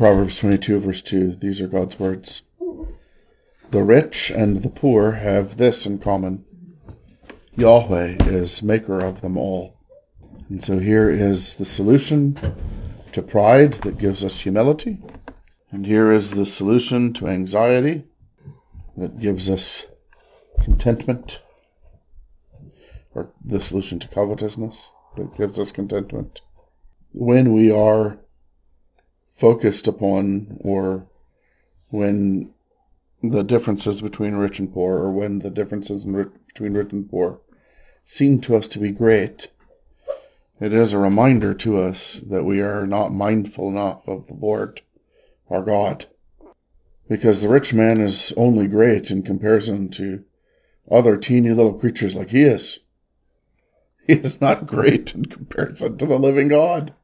Proverbs 22, verse 2. These are God's words. The rich and the poor have this in common Yahweh is maker of them all. And so here is the solution to pride that gives us humility. And here is the solution to anxiety that gives us contentment, or the solution to covetousness that gives us contentment. When we are focused upon, or when the differences between rich and poor, or when the differences between rich and poor seem to us to be great, it is a reminder to us that we are not mindful enough of the Lord our God. Because the rich man is only great in comparison to other teeny little creatures like he is. He is not great in comparison to the living God.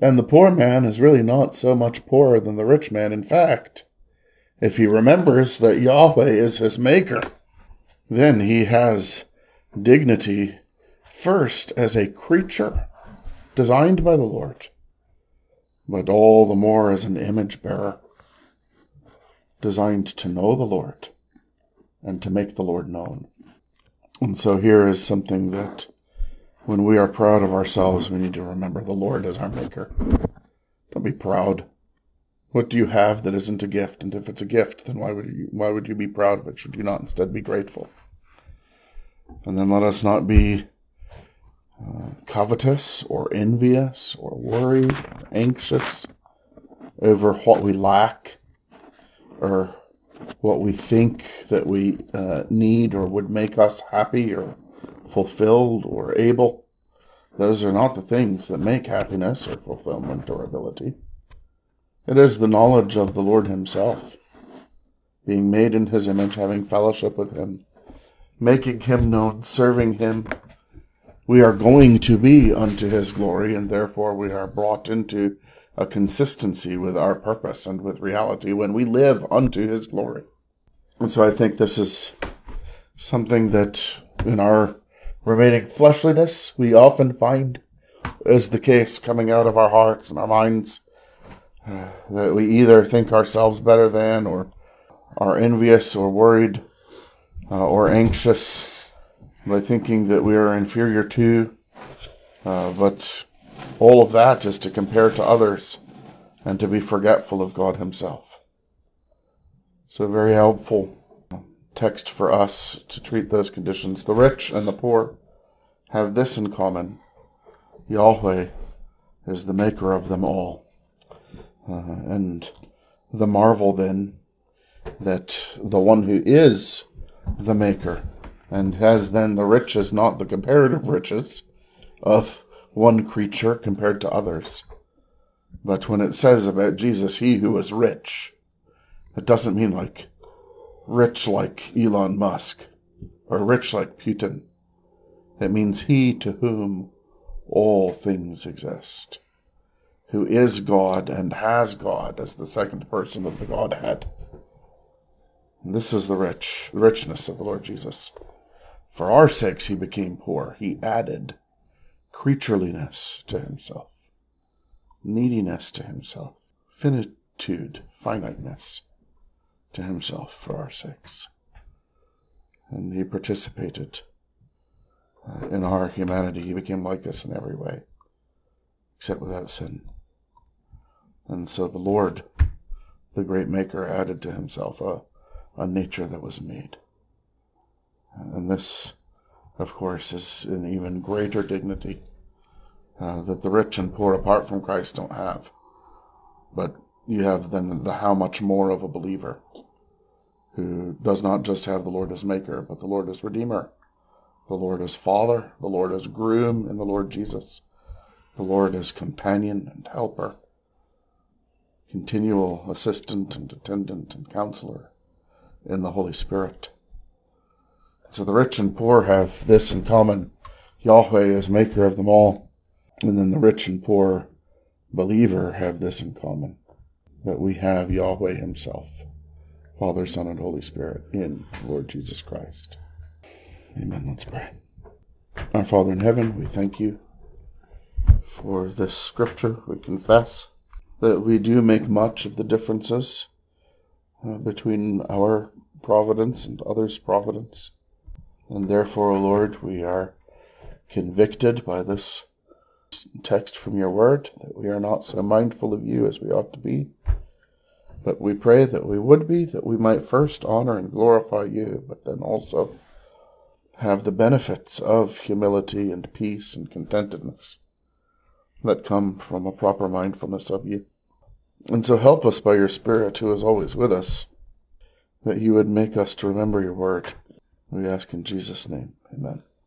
And the poor man is really not so much poorer than the rich man. In fact, if he remembers that Yahweh is his maker, then he has dignity first as a creature designed by the Lord, but all the more as an image bearer designed to know the Lord and to make the Lord known. And so here is something that when we are proud of ourselves, we need to remember the Lord as our maker. Don't be proud. What do you have that isn't a gift? And if it's a gift, then why would you why would you be proud of it? Should you not instead be grateful? And then let us not be uh, covetous or envious or worried or anxious over what we lack or what we think that we uh, need or would make us happy or fulfilled or able. Those are not the things that make happiness or fulfillment or ability. It is the knowledge of the Lord Himself, being made in His image, having fellowship with Him, making Him known, serving Him, we are going to be unto his glory, and therefore we are brought into a consistency with our purpose and with reality when we live unto his glory. And so I think this is something that in our remaining fleshliness we often find is the case coming out of our hearts and our minds that we either think ourselves better than or are envious or worried uh, or anxious by thinking that we are inferior to, uh, but all of that is to compare to others and to be forgetful of God Himself. So, very helpful text for us to treat those conditions. The rich and the poor have this in common Yahweh is the maker of them all. Uh, and the marvel then that the one who is the maker and has then the riches, not the comparative riches, of one creature compared to others. But when it says about Jesus, he who was rich, it doesn't mean like rich like Elon Musk or rich like Putin. It means he to whom all things exist, who is God and has God as the second person of the Godhead. And this is the rich, the richness of the Lord Jesus. For our sakes he became poor. He added creatureliness to himself, neediness to himself, finitude, finiteness to himself for our sakes. And he participated uh, in our humanity. He became like us in every way, except without sin. And so the Lord, the great Maker, added to himself a, a nature that was made. And this, of course, is an even greater dignity uh, that the rich and poor apart from Christ don't have. But you have then the how much more of a believer who does not just have the Lord as maker, but the Lord as redeemer, the Lord as father, the Lord as groom in the Lord Jesus, the Lord as companion and helper, continual assistant and attendant and counselor in the Holy Spirit. So the rich and poor have this in common Yahweh is maker of them all. And then the rich and poor believer have this in common that we have Yahweh Himself, Father, Son, and Holy Spirit in Lord Jesus Christ. Amen. Let's pray. Our Father in heaven, we thank you for this scripture. We confess that we do make much of the differences uh, between our providence and others' providence. And therefore, O Lord, we are convicted by this text from your word that we are not so mindful of you as we ought to be. But we pray that we would be, that we might first honor and glorify you, but then also have the benefits of humility and peace and contentedness that come from a proper mindfulness of you. And so help us by your Spirit, who is always with us, that you would make us to remember your word. We ask in Jesus' name. Amen.